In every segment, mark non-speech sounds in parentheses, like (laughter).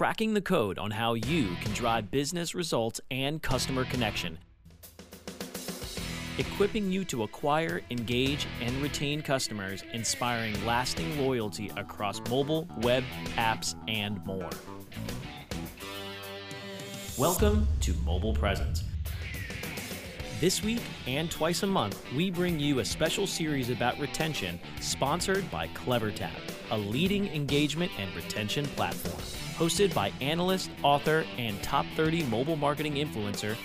Cracking the code on how you can drive business results and customer connection. Equipping you to acquire, engage, and retain customers, inspiring lasting loyalty across mobile, web, apps, and more. Welcome to Mobile Presence. This week and twice a month, we bring you a special series about retention sponsored by CleverTap, a leading engagement and retention platform. Hosted by analyst, author, and top 30 mobile marketing influencer,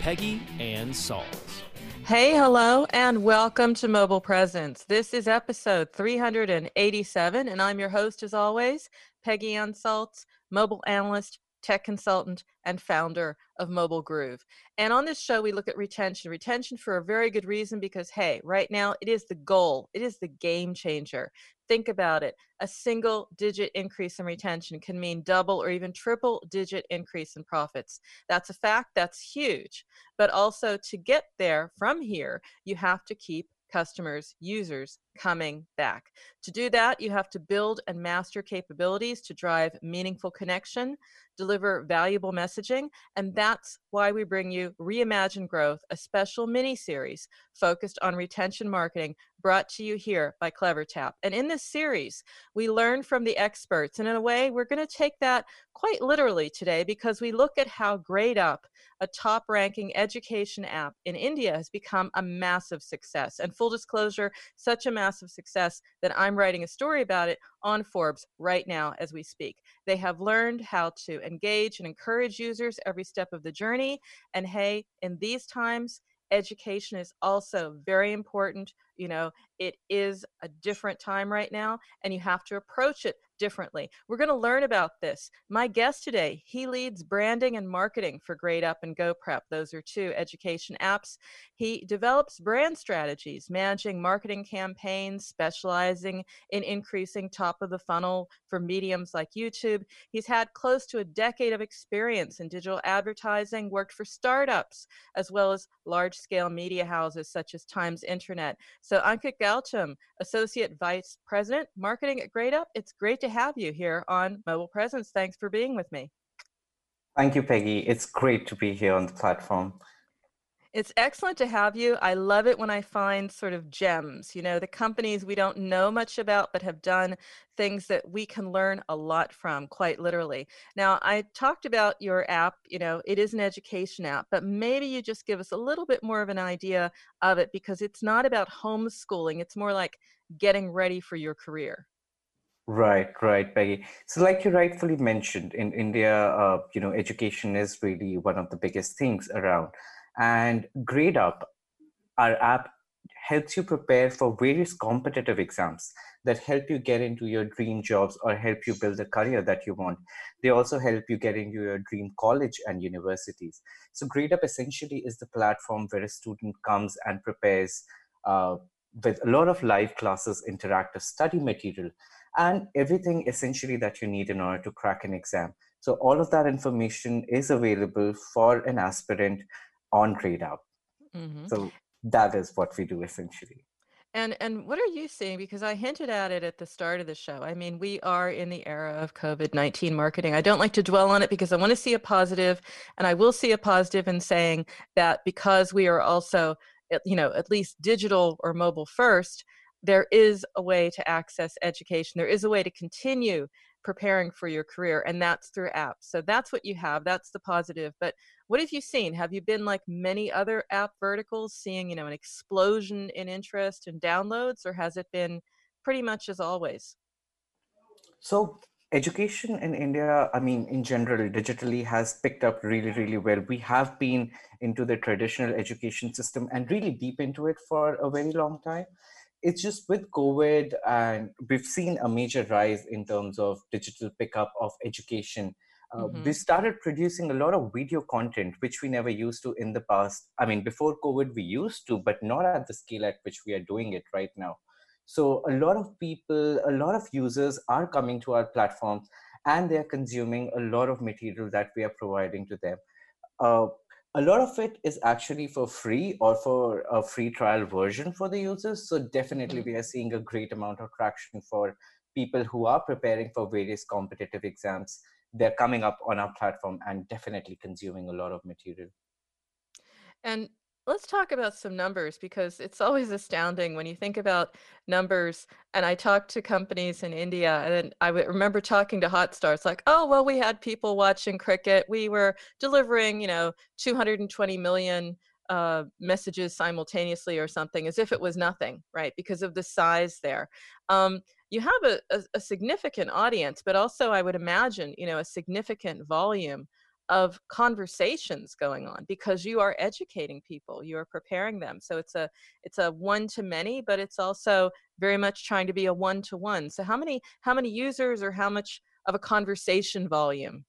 Peggy Anne Salz. Hey, hello, and welcome to Mobile Presence. This is episode 387, and I'm your host, as always, Peggy Anne Salz, mobile analyst, tech consultant, and founder of Mobile Groove. And on this show, we look at retention. Retention for a very good reason because, hey, right now it is the goal, it is the game changer. Think about it. A single digit increase in retention can mean double or even triple digit increase in profits. That's a fact, that's huge. But also to get there from here, you have to keep customers, users coming back. To do that, you have to build and master capabilities to drive meaningful connection, deliver valuable messaging, and that's why we bring you Reimagine Growth, a special mini series focused on retention marketing brought to you here by CleverTap. And in this series, we learn from the experts, and in a way, we're going to take that quite literally today because we look at how GradeUp, a top ranking education app in India, has become a massive success. And full disclosure, such a massive success that I'm writing a story about it on Forbes right now as we speak. They have learned how to engage and encourage users every step of the journey. And hey, in these times, education is also very important. You know, it is a different time right now, and you have to approach it differently. We're going to learn about this. My guest today, he leads branding and marketing for Grade Up and GoPrep. Those are two education apps. He develops brand strategies, managing marketing campaigns, specializing in increasing top of the funnel for mediums like YouTube. He's had close to a decade of experience in digital advertising, worked for startups as well as large scale media houses such as Times Internet. So Ankit Gautam, Associate Vice President, Marketing at Grade Up, It's great to have you here on Mobile Presence. Thanks for being with me. Thank you, Peggy. It's great to be here on the platform. It's excellent to have you. I love it when I find sort of gems, you know, the companies we don't know much about but have done things that we can learn a lot from, quite literally. Now, I talked about your app, you know, it is an education app, but maybe you just give us a little bit more of an idea of it because it's not about homeschooling, it's more like getting ready for your career. Right, right, Peggy. So, like you rightfully mentioned, in India, uh, you know, education is really one of the biggest things around. And GradeUp, our app helps you prepare for various competitive exams that help you get into your dream jobs or help you build the career that you want. They also help you get into your dream college and universities. So, GradeUp essentially is the platform where a student comes and prepares uh, with a lot of live classes, interactive study material, and everything essentially that you need in order to crack an exam. So, all of that information is available for an aspirant on GradeUp. Mm-hmm. So, that is what we do essentially. And and what are you seeing? Because I hinted at it at the start of the show. I mean, we are in the era of COVID nineteen marketing. I don't like to dwell on it because I want to see a positive, and I will see a positive in saying that because we are also, you know, at least digital or mobile first, there is a way to access education. There is a way to continue preparing for your career, and that's through apps. So that's what you have. That's the positive. But what have you seen? Have you been like many other app verticals, seeing you know an explosion in interest and downloads, or has it been pretty much as always? So education in India, I mean, in general, digitally has picked up really, really well. We have been into the traditional education system and really deep into it for a very long time it's just with COVID, and we've seen a major rise in terms of digital pickup of education. Uh, mm-hmm. We started producing a lot of video content, which we never used to in the past. I mean, before COVID, we used to, but not at the scale at which we are doing it right now. So, a lot of people, a lot of users are coming to our platforms and they're consuming a lot of material that we are providing to them. Uh, a lot of it is actually for free or for a free trial version for the users. So definitely mm-hmm. we are seeing a great amount of traction for people who are preparing for various competitive exams. They're coming up on our platform and definitely consuming a lot of material. And Let's talk about some numbers because it's always astounding when you think about numbers. And I talked to companies in India, and I remember talking to Hotstar. It's like, oh, well, we had people watching cricket. We were delivering, you know, 220 million uh, messages simultaneously or something, as if it was nothing, right? Because of the size there. Um, you have a, a, a significant audience, but also, I would imagine, you know, a significant volume of conversations going on because you are educating people you are preparing them. So it's a it's a one to many but it's also very much trying to be a one to one. So how many how many users or how much of a conversation volume?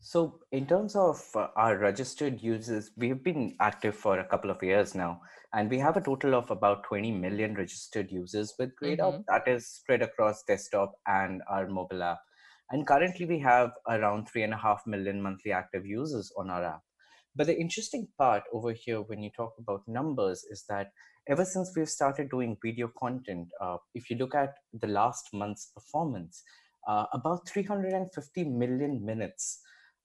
So in terms of uh, our registered users we've been active for a couple of years now and we have a total of about 20 million registered users with GradeUp mm-hmm. that is spread across desktop and our mobile app and currently, we have around three and a half million monthly active users on our app. But the interesting part over here, when you talk about numbers, is that ever since we've started doing video content, uh, if you look at the last month's performance, uh, about 350 million minutes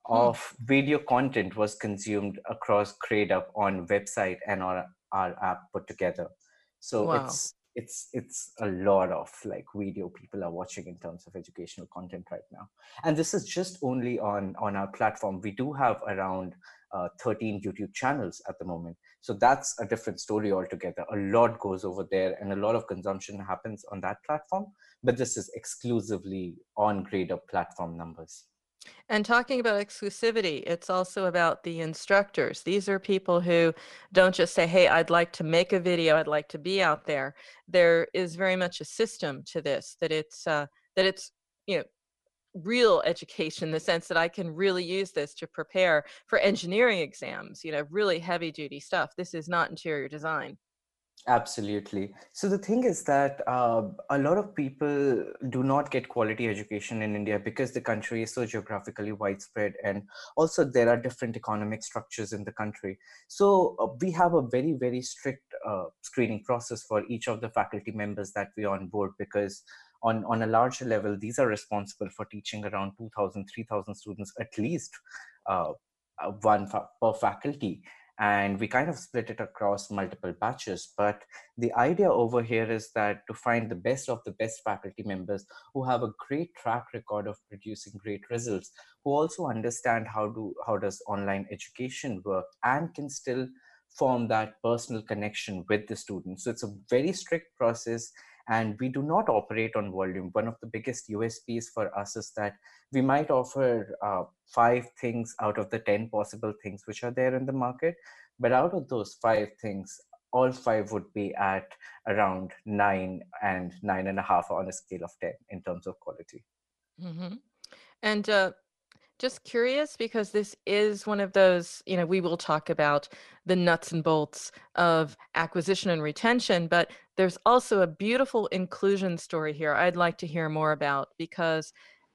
hmm. of video content was consumed across GradeUp on website and our, our app put together. So wow. it's it's it's a lot of like video people are watching in terms of educational content right now. And this is just only on on our platform. We do have around uh, 13 youtube channels at the moment. So that's a different story altogether. A lot goes over there and a lot of consumption happens on that platform but this is exclusively on GradeUp platform numbers and talking about exclusivity, it's also about the instructors. These are people who don't just say, hey, I'd like to make a video, I'd like to be out there. There is very much a system to this, that it's uh, that it's you know real education the sense that I can really use this to prepare for engineering exams, you know, really heavy duty stuff. This is not interior design. Absolutely. So the thing is that uh, a lot of people do not get quality education in India because the country is so geographically widespread, and also there are different economic structures in the country. So uh, we have a very very strict uh, screening process for each of the faculty members that we onboard because on on a larger level, these are responsible for teaching around 2,000, 3,000 students at least, uh, uh, one fa- per faculty and we kind of split it across multiple batches. But the idea over here is that to find the best of the best faculty members who have a great track record of producing great results, who also understand how do how does online education work and can still form that personal connection with the students. So it's a very strict process and we do not operate on volume. One of the biggest USPs for us is that we might offer uh, five things out of the 10 possible things which are there in the market. But out of those five things, all five would be at around nine and nine and a half on a scale of 10 in terms of quality. Mm-hmm. And uh, just curious because this is one of those, you know, we will talk about the nuts and bolts of acquisition and retention, but there's also a beautiful inclusion story here I'd like to hear more about because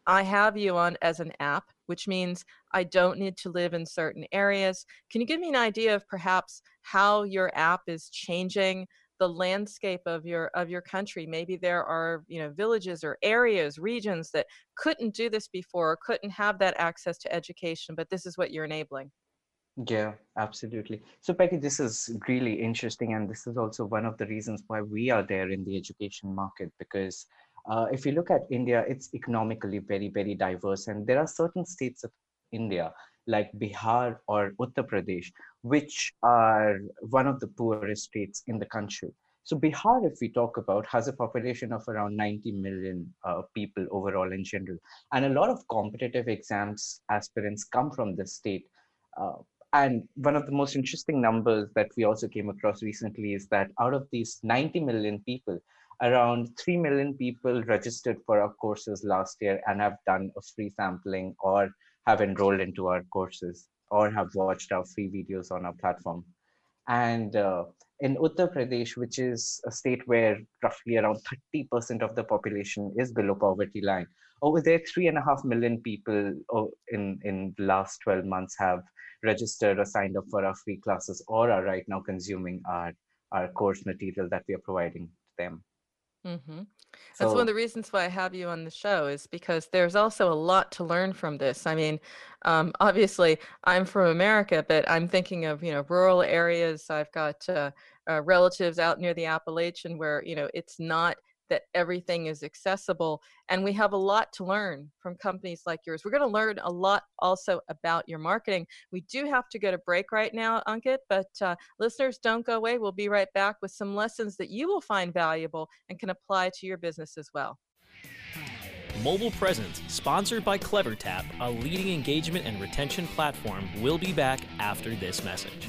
I have you on as an app, which means I don't need to live in certain areas. Can you give me an idea of perhaps how your app is changing the landscape of your of your country. Maybe there are you know villages or areas regions that couldn't do this before or couldn't have that access to education but this is what you're enabling. Yeah absolutely. So peggy this is really interesting and this is also one of the reasons why we are there in the education market because uh, if you look at india it's economically very very diverse and there are certain states of india like bihar or uttar pradesh which are one of the poorest states in the country. So Bihar, if we talk about, has a population of around 90 million uh, people overall in general. And a lot of competitive exams aspirants come from this state. Uh, and one of the most interesting numbers that we also came across recently is that out of these 90 million people, around 3 million people registered for our courses last year and have done a free sampling or have enrolled into our courses or have watched our free videos on our platform. And uh, in Uttar Pradesh, which is a state where roughly around 30% of the population is below poverty line, over there, three and a half million people oh, in, in the last 12 months have registered or signed up for our free classes or are right now consuming our, our course material that we are providing to them. Mm-hmm. That's one of the reasons why I have you on the show is because there's also a lot to learn from this. I mean, um, obviously, I'm from America, but I'm thinking of you know rural areas. I've got uh, uh, relatives out near the Appalachian where you know it's not that everything is accessible. And we have a lot to learn from companies like yours. We're going to learn a lot also about your marketing. We do have to go to break right now, Ankit, but uh, listeners, don't go away. We'll be right back with some lessons that you will find valuable and can apply to your business as well. Mobile Presence, sponsored by CleverTap, a leading engagement and retention platform, will be back after this message.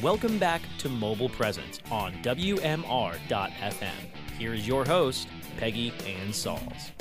Welcome back to Mobile Presence on WMR.FM. Here is your host, Peggy Anne Salz.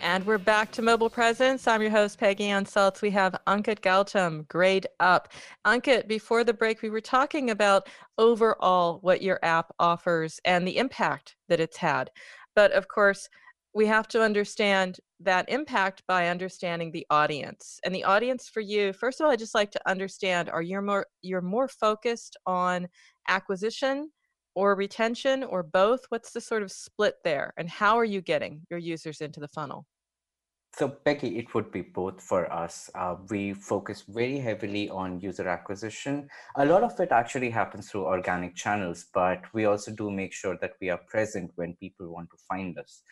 And we're back to Mobile Presence. I'm your host, Peggy Anne Salz. We have Ankit Gautam, Grade Up. Ankit, before the break, we were talking about overall what your app offers and the impact that it's had. But of course, we have to understand that impact by understanding the audience and the audience for you first of all i just like to understand are you more you're more focused on acquisition or retention or both what's the sort of split there and how are you getting your users into the funnel So, becky it would be both for us. Uh, we focus very heavily on user acquisition. A lot of it actually happens through organic channels, but we also do make sure that we are present when people want to find us.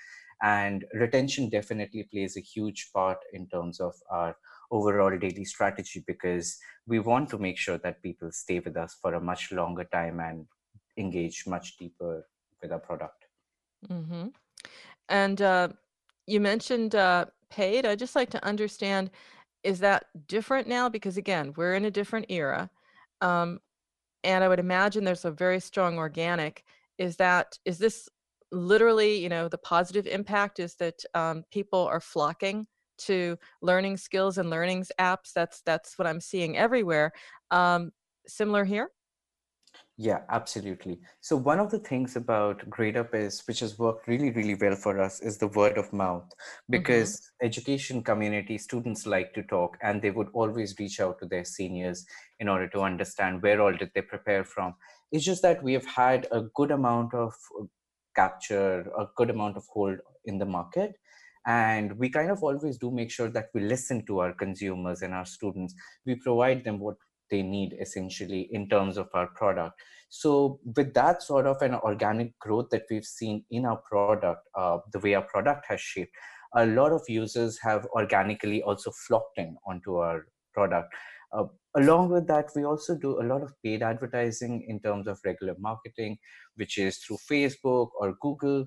And retention definitely plays a huge part in terms of our overall daily strategy because we want to make sure that people stay with us for a much longer time and engage much deeper with our product. Mm-hmm. And uh, you mentioned uh, paid. I'd just like to understand is that different now? Because again, we're in a different era. Um, and I would imagine there's a very strong organic. Is that, is this literally, you know, the positive impact is that um, people are flocking to learning skills and learnings apps? That's, that's what I'm seeing everywhere. Um, similar here? Yeah, absolutely. So one of the things about GradeUp is, which has worked really, really well for us, is the word of mouth. Mm-hmm. Because mm-hmm. education community students like to talk, and they would always reach out to their seniors in order to understand where all did they prepare from. It's just that we have had a good amount of uh, capture, a good amount of hold in the market, and we kind of always do make sure that we listen to our consumers and our students. We provide them what they need essentially in terms of our product. So with that sort of an organic growth that we've seen in our product, uh, the way our product has shaped, a lot of users have organically also flocked in onto our product. Uh, along with that, we also do a lot of paid advertising in terms of regular marketing, which is through Facebook or Google.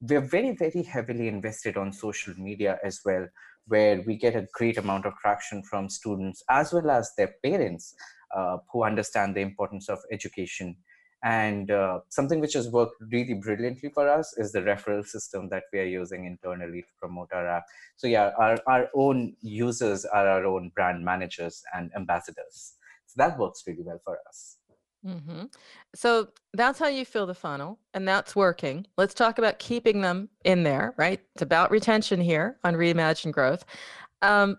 We're very, very heavily invested on social media as well, where we get a great amount of traction from students as well as their parents uh, who understand the importance of education. And uh, something which has worked really brilliantly for us is the referral system that we are using internally to promote our app. So, yeah, our, our own users are our own brand managers and ambassadors. So, that works really well for us. Mm-hmm. So that's how you fill the funnel, and that's working. Let's talk about keeping them in there, right? It's about retention here on Reimagine Growth. Um,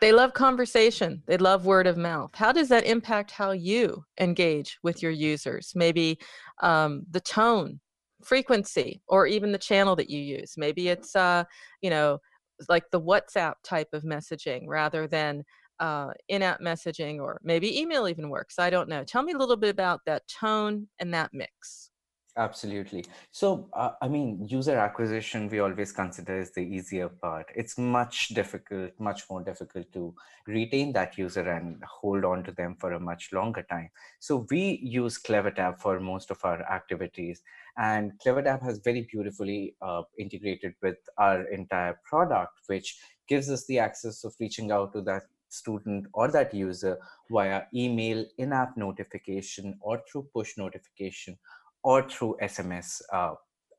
they love conversation, they love word of mouth. How does that impact how you engage with your users? Maybe um, the tone, frequency, or even the channel that you use. Maybe it's, uh, you know, like the WhatsApp type of messaging rather than uh, in-app messaging or maybe email even works i don't know tell me a little bit about that tone and that mix absolutely. So uh, i mean user acquisition we always consider is the easier part. It's much difficult much more difficult to retain that user and hold on to them for a much longer time. So we use clevertap for most of our activities and clevertap has very beautifully uh, integrated with our entire product which gives us the access of reaching out to that student or that user via email, in app notification, or through push notification, or through SMS, uh,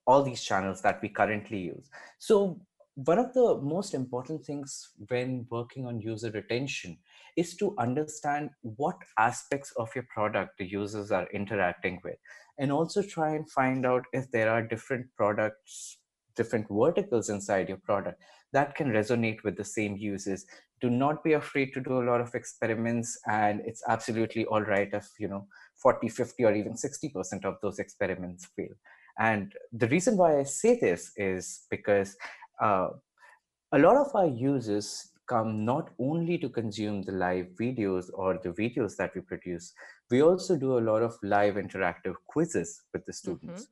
all these channels that we currently use. So, one of the most important things when working on user retention is to understand what aspects of your product the users are interacting with, and also try and find out if there are different products, different verticals inside your product that can resonate with the same users. Do not be afraid to do a lot of experiments and it's absolutely all right if you know 40 50 or even 60% of those experiments fail. And the reason why i say this is because uh, a lot of our users come not only to consume the live videos or the videos that we produce we also do a lot of live interactive quizzes with the students. mm-hmm.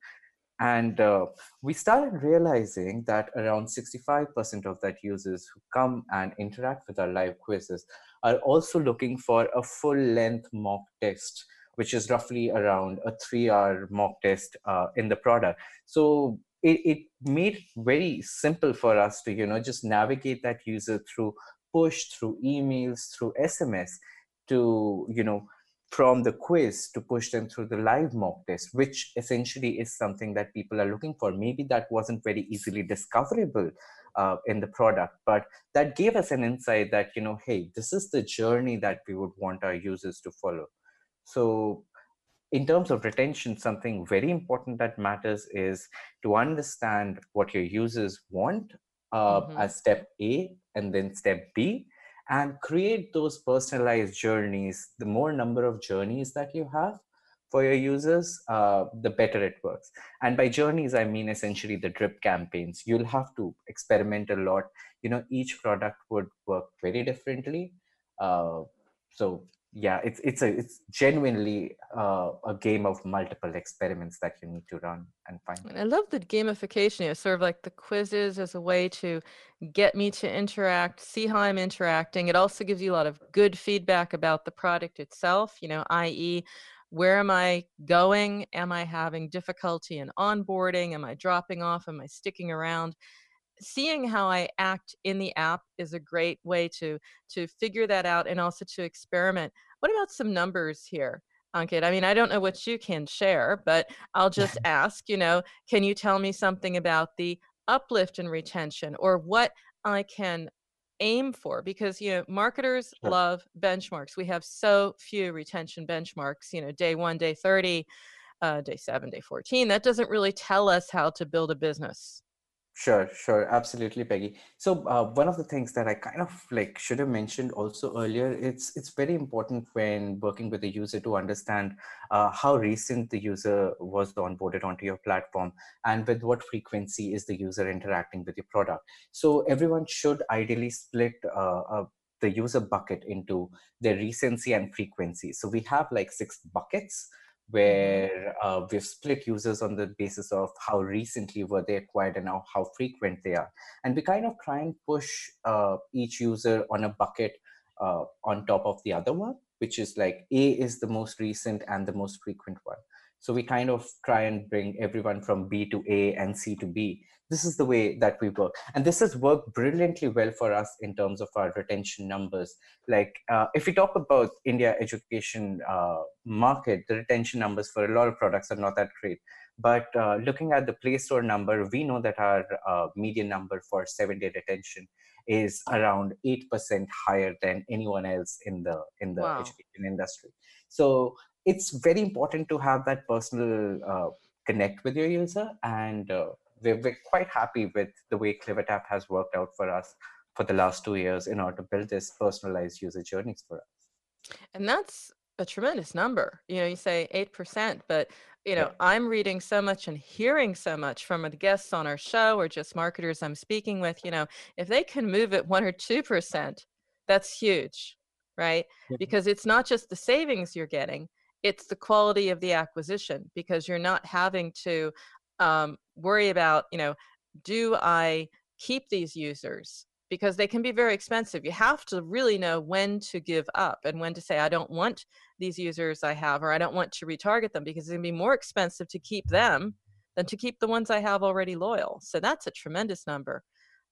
And uh, we started realizing that around 65% of that users who come and interact with our live quizzes are also looking for a full length mock test, which is roughly around a three hour mock test uh, in the product. So it, it made very simple for us to, you know, just navigate that user through push, through emails, through SMS to, you know, from the quiz to push them through the live mock test, which essentially is something that people are looking for. Maybe that wasn't very easily discoverable uh, in the product, but that gave us an insight that, you know, hey, this is the journey that we would want our users to follow. So, in terms of retention, something very important that matters is to understand what your users want uh, mm-hmm. as step A and then step B and create those personalized journeys the more number of journeys that you have for your users, uh, the better it works. And by journeys, I mean essentially the drip campaigns. You'll have to experiment a lot. You know, each product would work very differently. Uh, so yeah, it's it's a it's genuinely uh, a game of multiple experiments that you need to run and find. I love the gamification. Know, sort of like the quizzes as a way to get me to interact, see how I'm interacting. It also gives you a lot of good feedback about the product itself. You know, i.e where am I going? Am I having difficulty in onboarding? Am I dropping off? Am I sticking around? Seeing how I act in the app is a great way to to figure that out and also to experiment. What about some numbers here? Ankit, I mean, I don't know what you can share, but I'll just ask, you know, can you tell me something about the uplift in retention or what I can aim for because you know marketers sure. love benchmarks we have so few retention benchmarks you know day one day 30 uh, day 7 day 14 that doesn't really tell us how to build a business Sure, sure, absolutely, Peggy. So uh, one of the things that I kind of like should have mentioned also earlier, it's it's very important when working with a user to understand uh, how recent the user was onboarded onto your platform and with what frequency is the user interacting with your product. So everyone should ideally split uh, uh the user bucket into their recency and frequency. So we have like six buckets where uh, we've split users on the basis of how recently were they acquired and now how frequent they are. And we kind of try and push uh, each user on a bucket uh, on top of the other one, which is like A is the most recent and the most frequent one. So we kind of try and bring everyone from B to A and C to B. This is the way that we work. And this has worked brilliantly well for us in terms of our retention numbers. Like uh, if we talk about India education uh, market, the retention numbers for a lot of products are not that great. But uh, looking at the Play Store number, we know that our uh, median number for seven-day retention is around 8% higher than anyone else in the in the wow. education industry. So it's very important to have that personal uh, connect with your user and uh, we're, we're, quite happy with the way clevertap has worked out for us for the last two years in order to build this personalized user journeys for us and that's a tremendous number you know you say 8% but you know yeah. i'm reading so much and hearing so much from the guests on our show or just marketers i'm speaking with you know if they can move it 1 or 2% that's huge right yeah. because it's not just the savings you're getting it's the quality of the acquisition because you're not having to um, worry about you know do i keep these users? Because they can be very expensive. You have to really know when to give up and when to say i don't want these users i have or i don't want to retarget them because it's going to be more expensive to keep them than to keep the ones i have already loyal. So that's a tremendous number.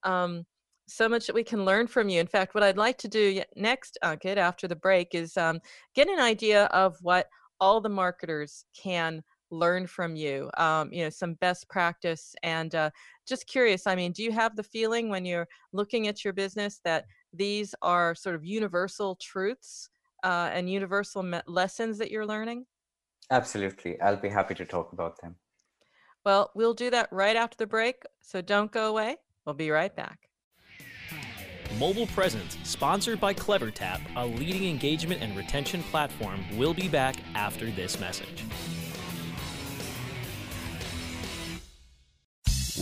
Um, so much that we can learn from you. In fact, what I'd like to do next, Ankit, after the break, is um, get an idea of what all the marketers can learn from you. Um, you know, some best practice. And uh, just curious, I mean, do you have the feeling when you're looking at your business that these are sort of universal truths uh, and universal me- lessons that you're learning? Absolutely. I'll be happy to talk about them. Well, we'll do that right after the break. So don't go away. We'll be right back. Mobile Presence, sponsored by CleverTap, a leading engagement and retention platform, will be back after this message.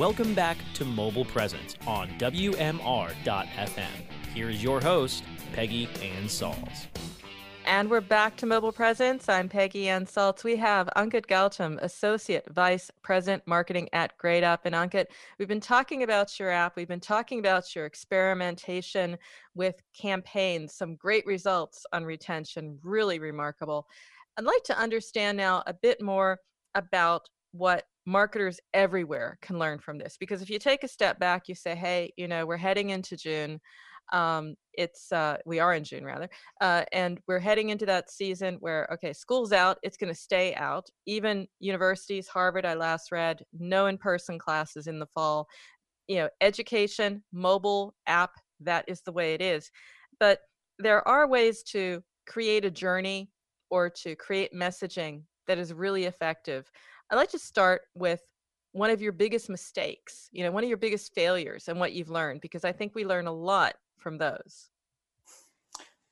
Welcome back to Mobile Presence on WMR.FM. Here's your host, Peggy Anne Salz. And we're back to Mobile Presence. I'm Peggy Anne Salz. We have Ankit Gautam, Associate Vice President Marketing at GradeUp. And Ankit, we've been talking about your app. We've been talking about your experimentation with campaigns, some great results on retention, really remarkable. I'd like to understand now a bit more about what marketers everywhere can learn from this. Because if you take a step back, you say, hey, you know, we're heading into June um, it's uh, we are in June rather, uh, and we're heading into that season where okay, school's out, it's going to stay out. Even universities, Harvard, I last read, no in-person classes in the fall. You know, education, mobile app, that is the way it is. But there are ways to create a journey or to create messaging that is really effective. I'd like to start with one of your biggest mistakes, you know, one of your biggest failures and what you've learned, because I think we learn a lot from those.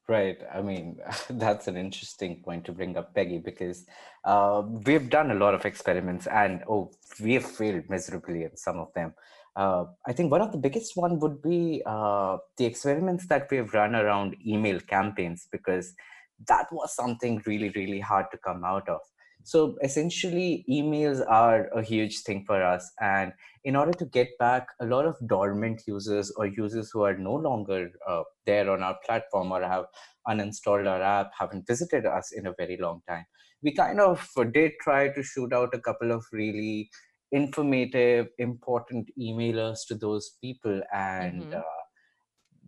Right. I mean, (laughs) that's an interesting point to bring up, Peggy, because uh, we've done a lot of experiments and, oh, we have failed miserably in some of them. Uh, I think one of the biggest one would be uh, the experiments that we've run around email campaigns, because that was something really, really hard to come out of. So essentially, emails are a huge thing for us. And in order to get back a lot of dormant users or users who are no longer uh, there on our platform or have uninstalled our app, haven't visited us in a very long time, we kind of did try to shoot out a couple of really informative, important emailers to those people. And mm-hmm. uh,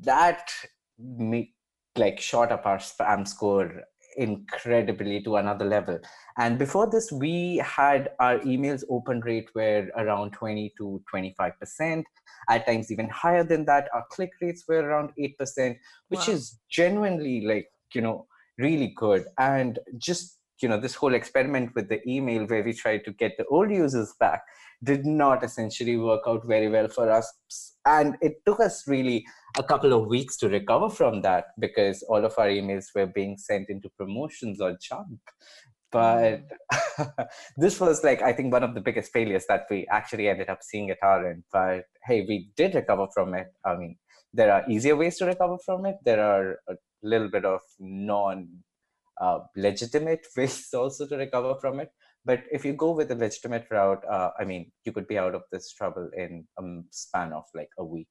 that make, like shot up our spam score incredibly to another level. And before this, we had our emails open rate were around 20 to 25%, at times even higher than that. Our click rates were around 8%, which wow. is genuinely like, you know, really good. And just you know this whole experiment with the email where we tried to get the old users back did not essentially work out very well for us. And it took us really a couple of weeks to recover from that because all of our emails were being sent into promotions or junk. But (laughs) this was like i think one of the biggest failures that we actually ended up seeing at our end. But hey we did recover from it. I mean there are easier ways to recover from it. There are a little bit of non uh, legitimate (laughs) ways also to recover from it. But if you go with a legitimate route, uh, I mean, you could be out of this trouble in a span of like a week.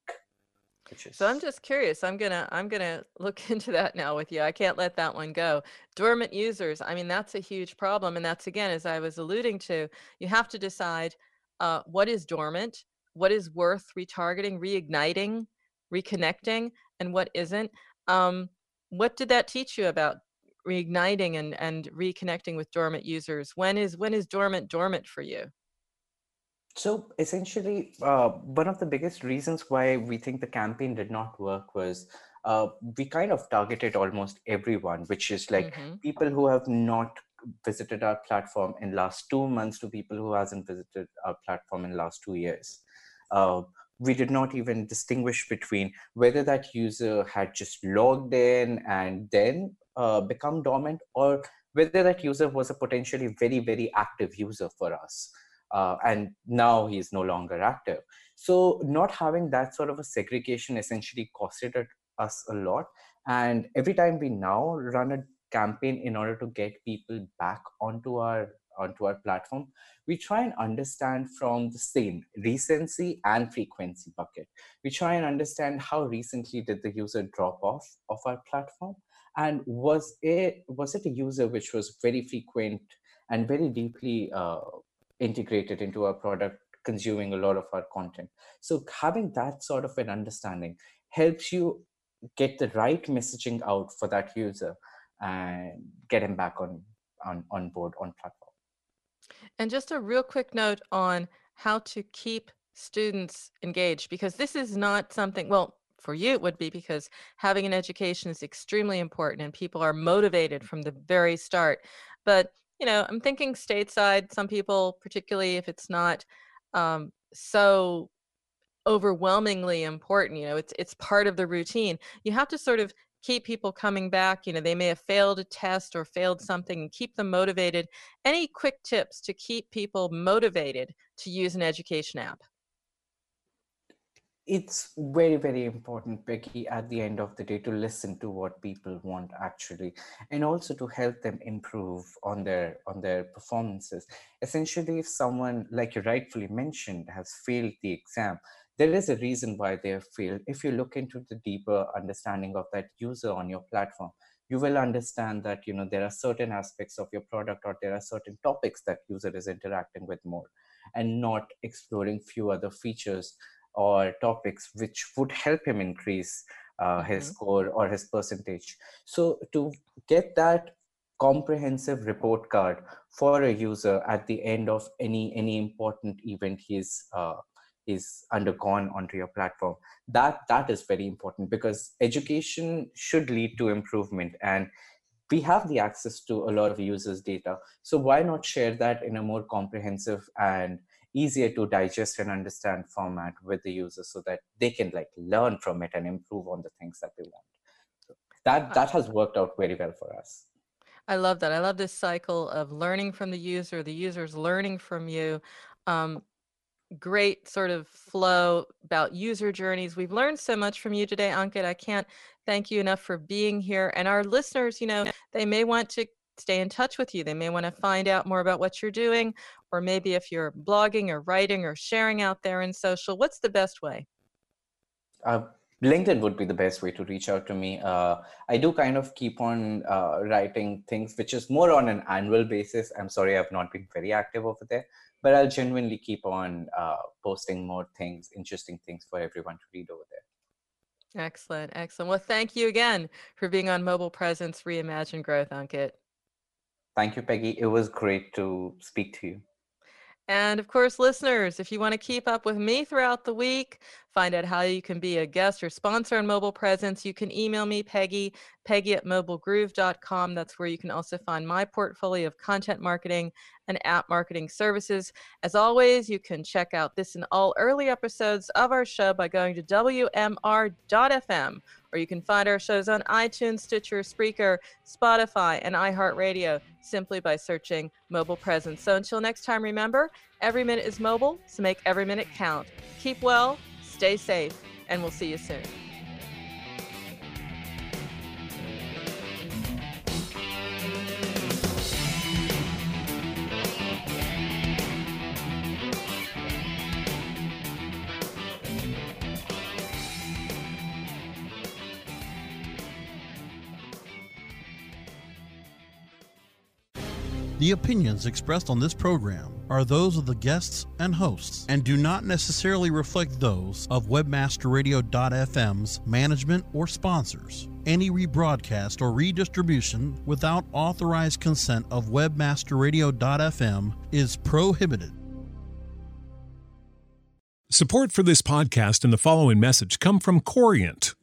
So I'm just curious. I'm gonna I'm gonna look (laughs) into that now with you. I can't let that one go. Dormant users. I mean, that's a huge problem, and that's again, as I was alluding to, you have to decide uh, what is dormant, what is worth retargeting, reigniting, reconnecting, and what isn't. Um, what did that teach you about reigniting and, and reconnecting with dormant users when is when is dormant dormant for you so essentially uh, one of the biggest reasons why we think the campaign did not work was uh, we kind of targeted almost everyone which is like mm-hmm. people who have not visited our platform in last two months to people who hasn't visited our platform in last two years uh, we did not even distinguish between whether that user had just logged in and then uh, become dormant or whether that user was a potentially very very active user for us uh, and now he is no longer active. So not having that sort of a segregation essentially costed us a lot. And every time we now run a campaign in order to get people back onto our onto our platform we try and understand from the same recency and frequency bucket. We try and understand how recently did the user drop off of our platform and was it was it a user which was very frequent and very deeply uh, integrated into our product consuming a lot of our content? So having that sort of an understanding helps you get the right messaging out for that user and get him back on on, on board on platform. And just a real quick note on how to keep students engaged because this is not something well for you it would be because having an education is extremely important and people are motivated from the very start. But you know i'm thinking stateside some people particularly if it's not um, so overwhelmingly important you know it's it's part of the routine. You have to sort of keep people coming back you know they may have failed a test or failed something and keep them motivated. Any quick tips to keep people motivated to use an education app it's very very important becky at the end of the day to listen to what people want actually and also to help them improve on their on their performances. Essentially if someone like you rightfully mentioned has failed the exam there is a reason why they have failed. If you look into the deeper understanding of that user on your platform you will understand that you know there are certain aspects of your product or there are certain topics that user is interacting with more and not exploring few other features or topics which would help him increase uh, his mm-hmm. score or his percentage. So to get that comprehensive report card for a user at the end of any any important event he's uh, is undergone onto your platform that that is very important because education should lead to improvement and we have the access to a lot of users data so why not share that in a more comprehensive and easier to digest and understand format with the user so that they can like learn from it and improve on the things that they want. So that that has worked out very well for us. I love that. I love this cycle of learning from the user the user's learning from you. Um, great sort of flow about user journeys. We've learned so much from you today ankit. I can't thank you enough for being here. And our listeners you know they may want to stay in touch with you. They may want to find out more about what you're doing, or maybe if you're blogging or writing or sharing out there in social, what's the best way? Uh, LinkedIn would be the best way to reach out to me. Uh, I do kind of keep on uh, writing things, which is more on an annual basis. I'm sorry, I've not been very active over there, but I'll genuinely keep on uh, posting more things, interesting things for everyone to read over there. Excellent, excellent. Well, thank you again for being on Mobile Presence Reimagine Growth, Ankit. Thank you, Peggy. It was great to speak to you. And of course, listeners, if you want to keep up with me throughout the week, find out how you can be a guest or sponsor on Mobile Presence, you can email me, Peggy, peggy at mobilegroove.com. That's where you can also find my portfolio of content marketing and app marketing services. As always, you can check out this and all early episodes of our show by going to WMR.fm, or you can find our shows on iTunes, Stitcher, Spreaker, Spotify, and iHeartRadio simply by searching Mobile Presence. So until next time, remember, every minute is mobile, so make every minute count. Keep well, stay safe, and we'll see you soon. The opinions expressed on this program are those of the guests and hosts and do not necessarily reflect those of webmasterradio.fm's management or sponsors. Any rebroadcast or redistribution without authorized consent of webmasterradio.fm is prohibited. Support for this podcast and the following message come from Corient